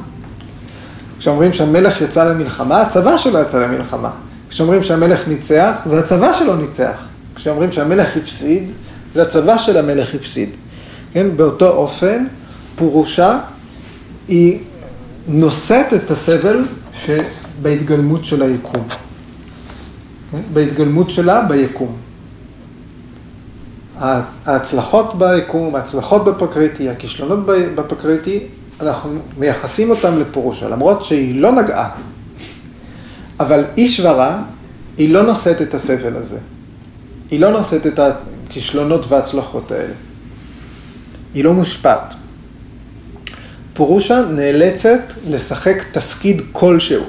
כשאומרים שהמלך יצא למלחמה, הצבא שלו יצא למלחמה. כשאומרים שהמלך ניצח, זה הצבא שלו ניצח. כשאומרים שהמלך הפסיד, זה הצבא של המלך הפסיד. כן, באותו אופן, פורושה היא נושאת את הסבל שבהתגלמות של היקום. כן? בהתגלמות שלה ביקום. ההצלחות ביקום, ההצלחות בפקריטי, הכישלונות בפקריטי, אנחנו מייחסים אותם לפורושה, למרות שהיא לא נגעה. אבל איש ורע, היא לא נושאת את הסבל הזה. היא לא נושאת את הכישלונות וההצלחות האלה. היא לא מושפעת. פורושה נאלצת לשחק תפקיד כלשהו.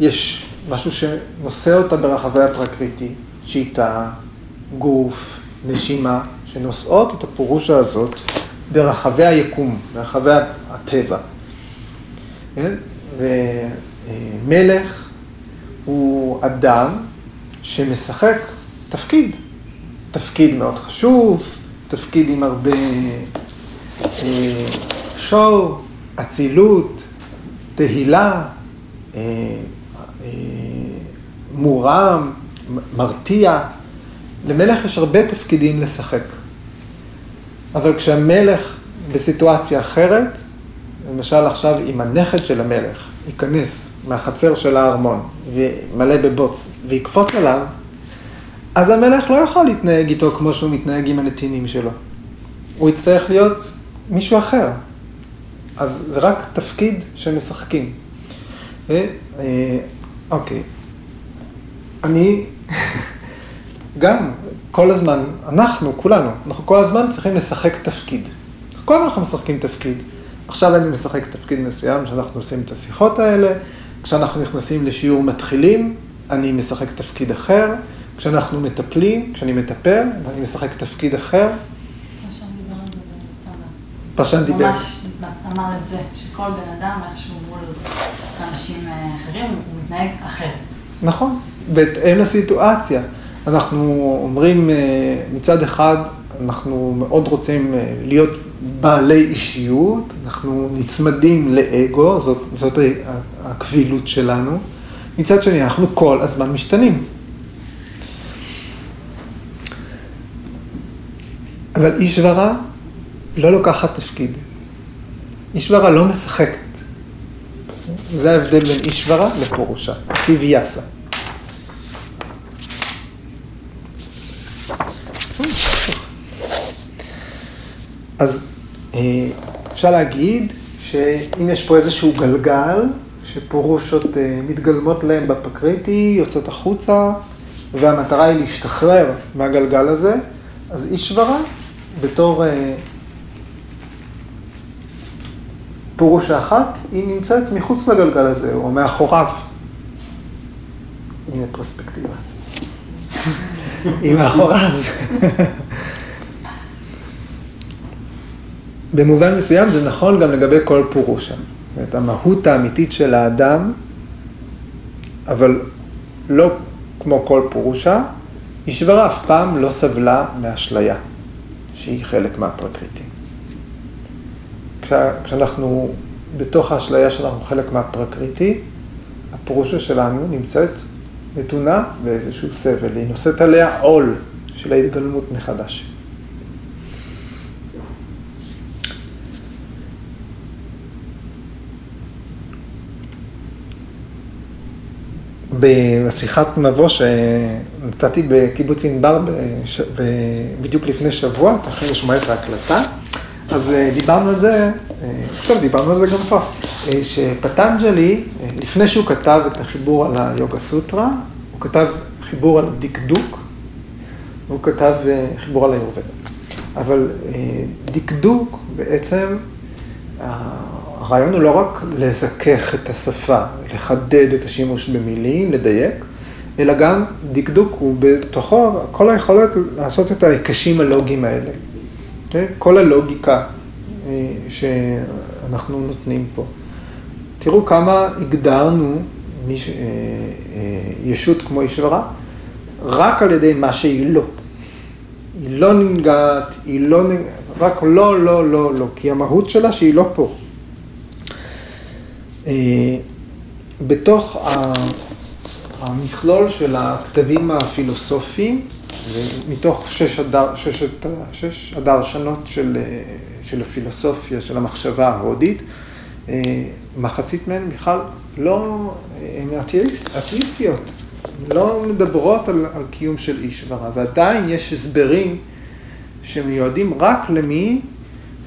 יש משהו שנושא אותה ברחבי הפרקריטי, שיטה, גוף, נשימה, שנושאות את הפורושה הזאת ברחבי היקום, ברחבי הטבע. כן? ומלך הוא אדם שמשחק תפקיד, תפקיד מאוד חשוב, תפקיד עם הרבה אה, שואו, אצילות, תהילה, אה, מורם, מרתיע. למלך יש הרבה תפקידים לשחק. אבל כשהמלך בסיטואציה אחרת, למשל עכשיו אם הנכד של המלך ייכנס מהחצר של הארמון ומלא בבוץ ויקפוץ עליו, אז המלך לא יכול להתנהג איתו כמו שהוא מתנהג עם הנתינים שלו. הוא יצטרך להיות מישהו אחר. אז זה רק תפקיד שמשחקים. אוקיי. אני גם כל הזמן, אנחנו, כולנו, אנחנו כל הזמן צריכים לשחק תפקיד. כל הזמן אנחנו משחקים תפקיד. עכשיו אני משחק תפקיד מסוים, שאנחנו עושים את השיחות האלה. כשאנחנו נכנסים לשיעור מתחילים, אני משחק תפקיד אחר. כשאנחנו מטפלים, כשאני מטפל, אני משחק תפקיד אחר. פרשן דיבר על זה בצמא. פרשן דיבר. ממש אמר את זה, שכל בן אדם, איכשהו מול אנשים אה, אחרים, הוא מתנהג אחרת. נכון, בהתאם לסיטואציה. אנחנו אומרים, אה, מצד אחד, אנחנו מאוד רוצים אה, להיות בעלי אישיות, אנחנו נצמדים לאגו, זאת, זאת הקבילות שלנו. מצד שני, אנחנו כל הזמן משתנים. אבל אישברה לא לוקחת תפקיד. אישברה לא משחקת. זה ההבדל בין אישברה לפורושה, פיוויאסה. אז אה, אפשר להגיד שאם יש פה איזשהו גלגל, שפורושות אה, מתגלמות להם בפקריטי, יוצאות החוצה, והמטרה היא להשתחרר מהגלגל הזה, אז אישברה, בתור אה, פורושה אחת, היא נמצאת מחוץ לגלגל הזה, או מאחוריו. הנה פרספקטיבה. היא מאחוריו. במובן מסוים זה נכון גם לגבי כל פורושה. אומרת, המהות האמיתית של האדם, אבל לא כמו כל פורושה, אישברה אף פעם לא סבלה מאשליה, שהיא חלק מהפרקריטים. כשאנחנו בתוך האשליה שאנחנו חלק מהפרקריטי, הפורושה שלנו נמצאת נתונה באיזשהו סבל, היא נושאת עליה עול של ההתגלמות מחדש. בשיחת מבוא שנתתי בקיבוץ ענבר בדיוק לפני שבוע, יכולים לשמוע את ההקלטה, אז אה, דיברנו על זה, אה, טוב, דיברנו על זה גם פה, אה, שפטנג'לי, לפני שהוא כתב את החיבור על היוגה סוטרה, הוא כתב חיבור על דקדוק, והוא כתב חיבור על היורבדה. אבל דקדוק בעצם, הרעיון הוא לא רק לזכך את השפה, לחדד את השימוש במילים, לדייק, אלא גם דקדוק הוא בתוכו כל היכולת לעשות את ההיקשים הלוגיים האלה. כל הלוגיקה אה, שאנחנו נותנים פה. תראו כמה הגדרנו מיש... אה, אה, ישות כמו אישברה, רק על ידי מה שהיא לא. היא לא ננגעת, היא לא ננגעת, רק לא, לא, לא, לא, כי המהות שלה שהיא לא פה. בתוך המכלול של הכתבים הפילוסופיים, מתוך שש, הדר, שש, שש הדרשנות של, של הפילוסופיה, של המחשבה ההודית, מחצית מהן בכלל לא, הן אתאיסטיות, לא מדברות על, על קיום של איש ורע, ועדיין יש הסברים שמיועדים רק למי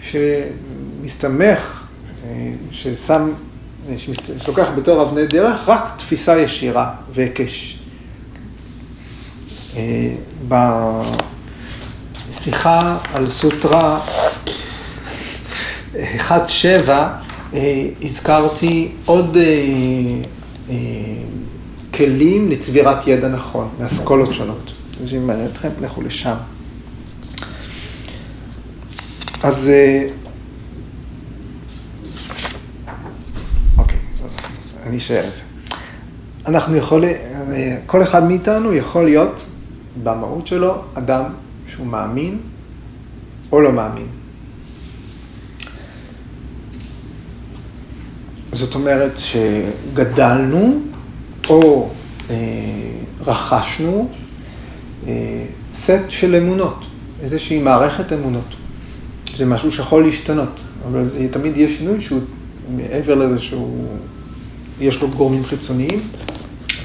שמסתמך, ששם, שלוקח בתור אבני דרך רק תפיסה ישירה והיקש. בשיחה על סוטרה 1.7 הזכרתי עוד אה, אה, כלים לצבירת ידע נכון, מאסכולות שונות. אם מעניין אתכם, לכו לשם. אז... אה, אוקיי, אני אשאר את זה. אנחנו יכולים, כל אחד מאיתנו יכול להיות במהות שלו אדם שהוא מאמין או לא מאמין. זאת אומרת שגדלנו או אה, רכשנו אה, סט של אמונות, איזושהי מערכת אמונות. זה משהו שיכול להשתנות, אבל זה תמיד יהיה שינוי שהוא מעבר לזה שהוא, יש לו גורמים חיצוניים,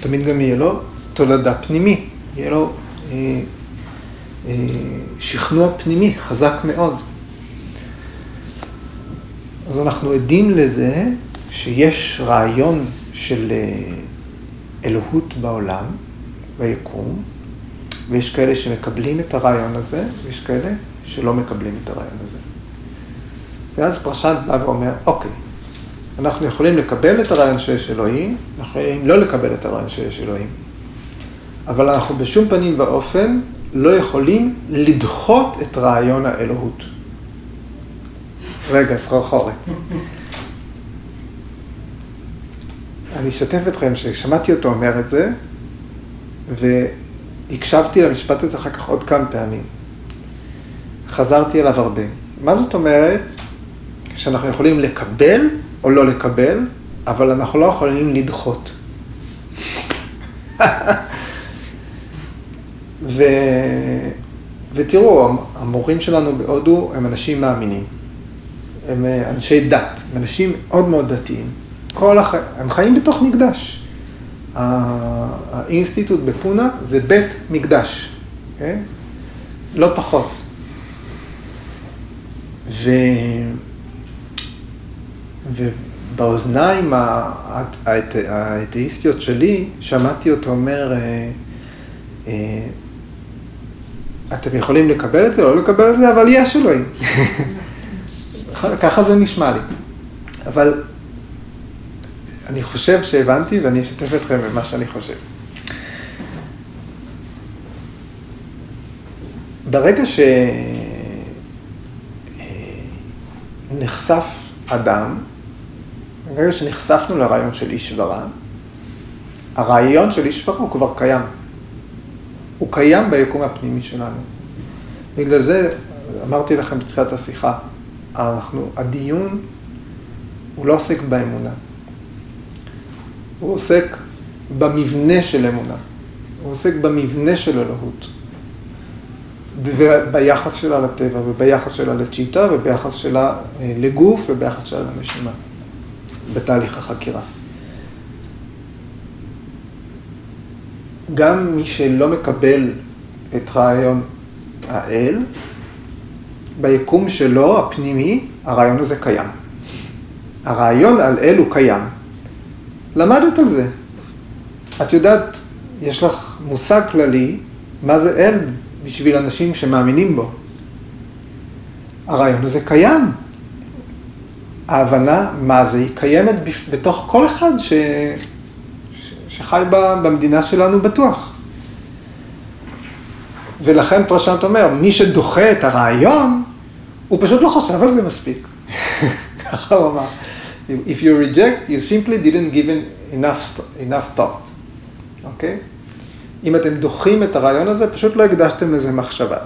תמיד גם יהיה לו תולדה פנימית, יהיה לו שכנוע פנימי חזק מאוד. אז אנחנו עדים לזה שיש רעיון של אה, אלוהות בעולם, ביקום, ויש כאלה שמקבלים את הרעיון הזה, ויש כאלה שלא מקבלים את הרעיון הזה. ואז פרשן בא ואומר, אוקיי, אנחנו יכולים לקבל את הרעיון שיש אלוהים, אנחנו יכולים לא לקבל את הרעיון שיש אלוהים, אבל אנחנו בשום פנים ואופן לא יכולים לדחות את רעיון האלוהות. רגע, סחרחורת. אני אשתף אתכם ששמעתי אותו אומר את זה, והקשבתי למשפט הזה אחר כך עוד כמה פעמים. חזרתי אליו הרבה. מה זאת אומרת? שאנחנו יכולים לקבל או לא לקבל, אבל אנחנו לא יכולים לדחות. ו... ותראו, המורים שלנו בהודו הם אנשים מאמינים. הם אה, אנשי דת, הם אנשים מאוד מאוד דתיים. כל הח... הם חיים בתוך מקדש. האינסטיטוט בפונה זה בית מקדש, okay? כן? לא פחות. ו... ובאוזניים האתאיסטיות שלי, שמעתי אותו אומר, אה, אה, אתם יכולים לקבל את זה לא לקבל את זה, אבל יש אלוהים. ככה זה נשמע לי. אבל אני חושב שהבנתי ואני אשתף אתכם במה שאני חושב. ברגע שנחשף אדם, ברגע שנחשפנו לרעיון של איש ורע, הרעיון של איש ורע הוא כבר קיים. הוא קיים ביקום הפנימי שלנו. בגלל זה אמרתי לכם בתחילת השיחה, אנחנו, הדיון הוא לא עוסק באמונה, הוא עוסק במבנה של אמונה, הוא עוסק במבנה של אלוהות, וביחס שלה לטבע, וביחס שלה לצ'יטה, וביחס שלה אה, לגוף, וביחס שלה לנשימה, בתהליך החקירה. גם מי שלא מקבל את רעיון האל, ביקום שלו, הפנימי, הרעיון הזה קיים. הרעיון על אל הוא קיים. למדת על זה. את יודעת, יש לך מושג כללי מה זה אל בשביל אנשים שמאמינים בו. הרעיון הזה קיים. ההבנה מה זה היא קיימת בתוך כל אחד ש... שחי במדינה שלנו בטוח. ולכן פרשנט אומר, מי שדוחה את הרעיון, הוא פשוט לא חושב על זה מספיק. ככה הוא אמר. If you reject, you simply didn't give enough, enough thought. אוקיי? Okay? אם אתם דוחים את הרעיון הזה, פשוט לא הקדשתם לזה מחשבה.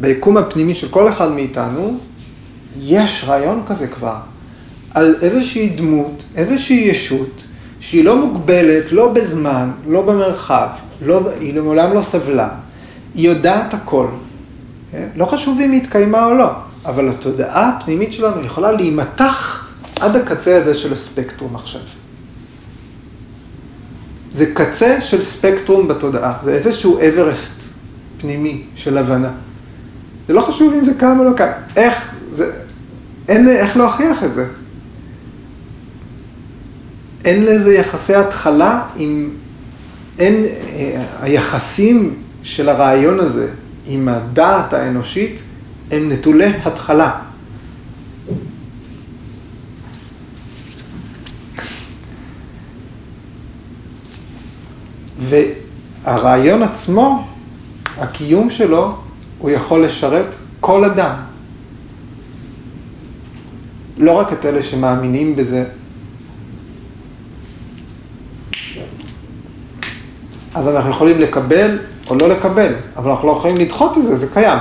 ביקום הפנימי של כל אחד מאיתנו, יש רעיון כזה כבר, על איזושהי דמות, איזושהי ישות, שהיא לא מוגבלת, לא בזמן, לא במרחב, לא, היא לעולם לא סבלה, היא יודעת הכל. כן? לא חשוב אם היא התקיימה או לא, אבל התודעה הפנימית שלנו יכולה להימתח עד הקצה הזה של הספקטרום עכשיו. זה קצה של ספקטרום בתודעה, זה איזשהו אברסט פנימי של הבנה. זה לא חשוב אם זה קם או לא קם, איך, זה, אין איך להוכיח את זה. אין לזה יחסי התחלה עם, אין, אה, היחסים של הרעיון הזה עם הדעת האנושית הם נטולי התחלה. והרעיון עצמו, הקיום שלו, הוא יכול לשרת כל אדם. לא רק את אלה שמאמינים בזה. אז אנחנו יכולים לקבל או לא לקבל, אבל אנחנו לא יכולים לדחות את זה, זה קיים.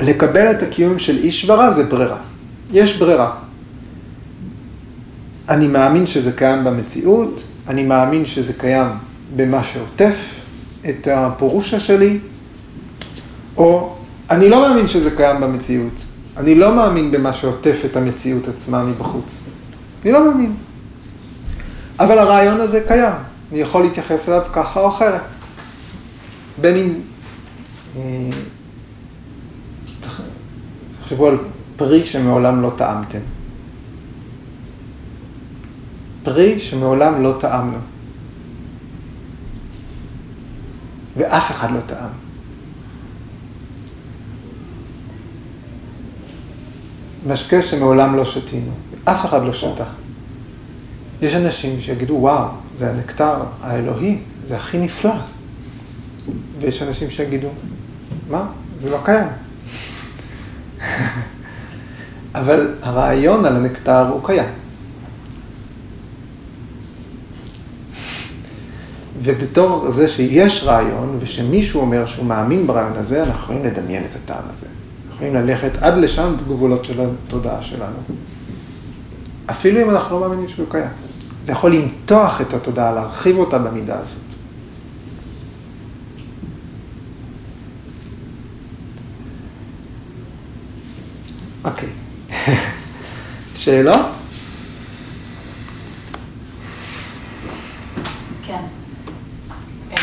לקבל את הקיום של איש ורע זה ברירה. יש ברירה. אני מאמין שזה קיים במציאות, אני מאמין שזה קיים במה שעוטף את הפורושה שלי, או אני לא מאמין שזה קיים במציאות, אני לא מאמין במה שעוטף את המציאות עצמה מבחוץ. אני לא מאמין. אבל הרעיון הזה קיים, אני יכול להתייחס אליו ככה או אחרת. בין אם אה, תחשבו על פרי שמעולם לא טעמתם. פרי שמעולם לא טעמנו. ואף אחד לא טעם. משקה שמעולם לא שתינו, אף אחד לא שתה. יש אנשים שיגידו, וואו, זה הנקטר האלוהי, זה הכי נפלא. ויש אנשים שיגידו, מה? זה לא קיים. אבל הרעיון על הנקטר הוא קיים. ובתור זה שיש רעיון, ושמישהו אומר שהוא מאמין ברעיון הזה, אנחנו יכולים לדמיין את הטעם הזה. יכולים ללכת עד לשם בגבולות של התודעה שלנו. אפילו אם אנחנו לא מאמינים שהוא קיים. זה יכול למתוח את התודעה, להרחיב אותה במידה הזאת. אוקיי. שאלות? כן. אה,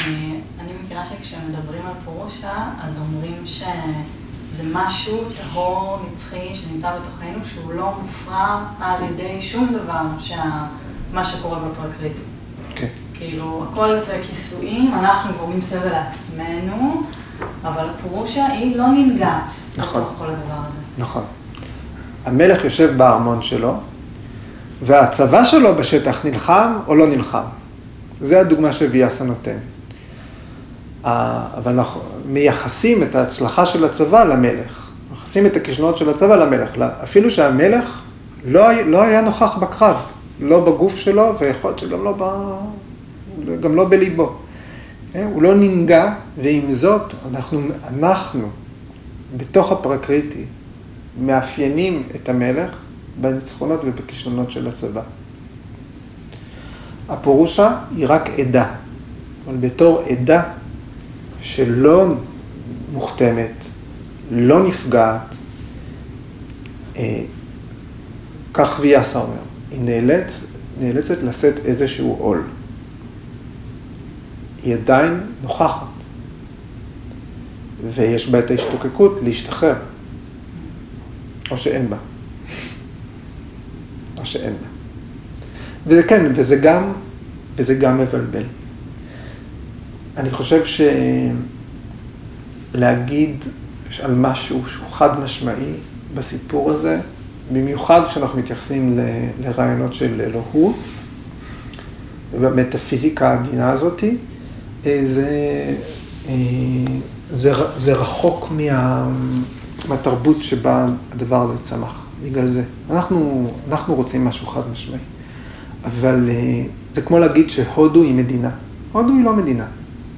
אני מכירה שכשמדברים על פורושה, אז אומרים שזה משהו טהור, נצחי, שנמצא בתוכנו, שהוא לא מופרע על ידי שום דבר, שה... מה שקורה בפרקריטי. כן. כאילו, הכל זה כיסויים, אנחנו גורמים סבל לעצמנו, אבל הפורושה היא לא ננגעת נכון. בתוך כל הדבר הזה. נכון. המלך יושב בארמון שלו, והצבא שלו בשטח נלחם או לא נלחם. זה הדוגמה שוויאסה נותן. אבל אנחנו מייחסים את ההצלחה של הצבא למלך. מייחסים את הכישלונות של הצבא למלך. אפילו שהמלך לא, לא היה נוכח בקרב, לא בגוף שלו, ויכול להיות שגם לא, ב, גם לא בליבו. אה, הוא לא ננגע, ועם זאת, אנחנו, אנחנו בתוך הפרקריטי, מאפיינים את המלך בניצחונות ובכישלונות של הצבא. הפורושה היא רק עדה, אבל בתור עדה שלא מוכתמת, לא נפגעת, אה, כך ויאסה אומר, היא נאלץ, נאלצת לשאת איזשהו עול. היא עדיין נוכחת, ויש בה את ההשתוקקות להשתחרר. או שאין בה. או שאין בה. וזה כן, וזה גם, וזה גם מבלבל. אני חושב שלהגיד על משהו שהוא חד משמעי בסיפור הזה, במיוחד כשאנחנו מתייחסים ל- לרעיונות של אלוהות, ובמטאפיזיקה העדינה הזאתי, אה, זה, אה, זה, זה רחוק מה, מהתרבות שבה הדבר הזה צמח, בגלל זה. אנחנו, אנחנו רוצים משהו חד משמעי, אבל אה, זה כמו להגיד שהודו היא מדינה. הודו היא לא מדינה.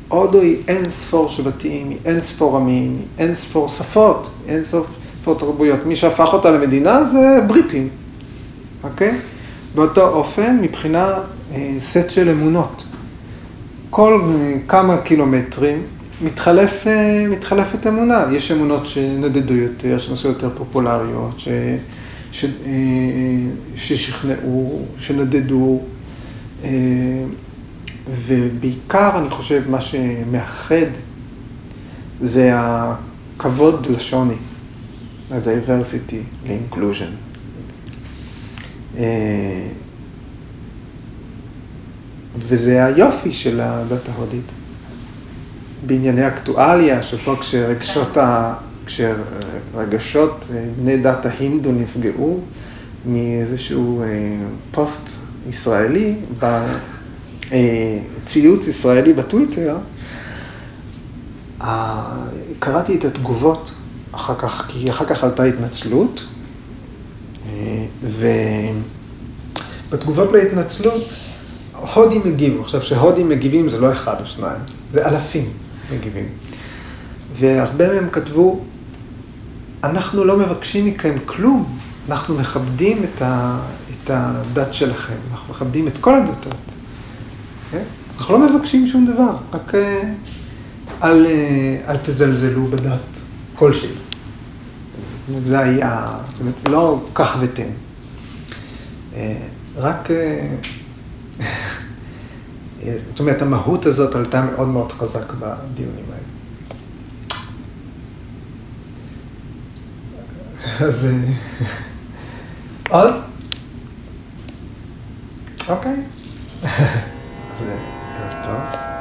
הודו היא אין ספור שבטים, היא אין ספור עמים, היא אין ספור שפות, אין ספור תרבויות. מי שהפך אותה למדינה זה בריטים, אוקיי? באותו אופן, מבחינה אה, סט של אמונות. כל אה, כמה קילומטרים מתחלף, אה, מתחלפת אמונה. יש אמונות שנדדו יותר, שנעשו יותר פופולריות, ש, ש, אה, ששכנעו, שנדדו. אה, ובעיקר, אני חושב, מה שמאחד זה הכבוד לשוני, ל-diversity, ל-inclusion. אה, וזה היופי של הדת ההודית. בענייני אקטואליה, שפה כשרגשות, ה... כשרגשות אה, בני דת ההינדו נפגעו מאיזשהו אה, פוסט ישראלי, בציוץ ישראלי בטוויטר, ה- קראתי את התגובות אחר כך, כי אחר כך עלתה התנצלות, אה, ובתגובות להתנצלות, הודים הגיבו. עכשיו, שהודים מגיבים זה לא אחד או שניים, זה אלפים מגיבים. והרבה מהם כתבו, אנחנו לא מבקשים מכם כלום, אנחנו מכבדים את הדת שלכם, אנחנו מכבדים את כל הדתות. כן? אנחנו לא מבקשים שום דבר, רק אה, אל, אה, אל תזלזלו בדת כלשהי. זה היה, זאת אומרת, לא כך ותן. אה, רק, זאת אומרת, המהות הזאת עלתה מאוד מאוד חזק בדיונים האלה. אז... עוד? אוקיי. אז אה, ערב טוב.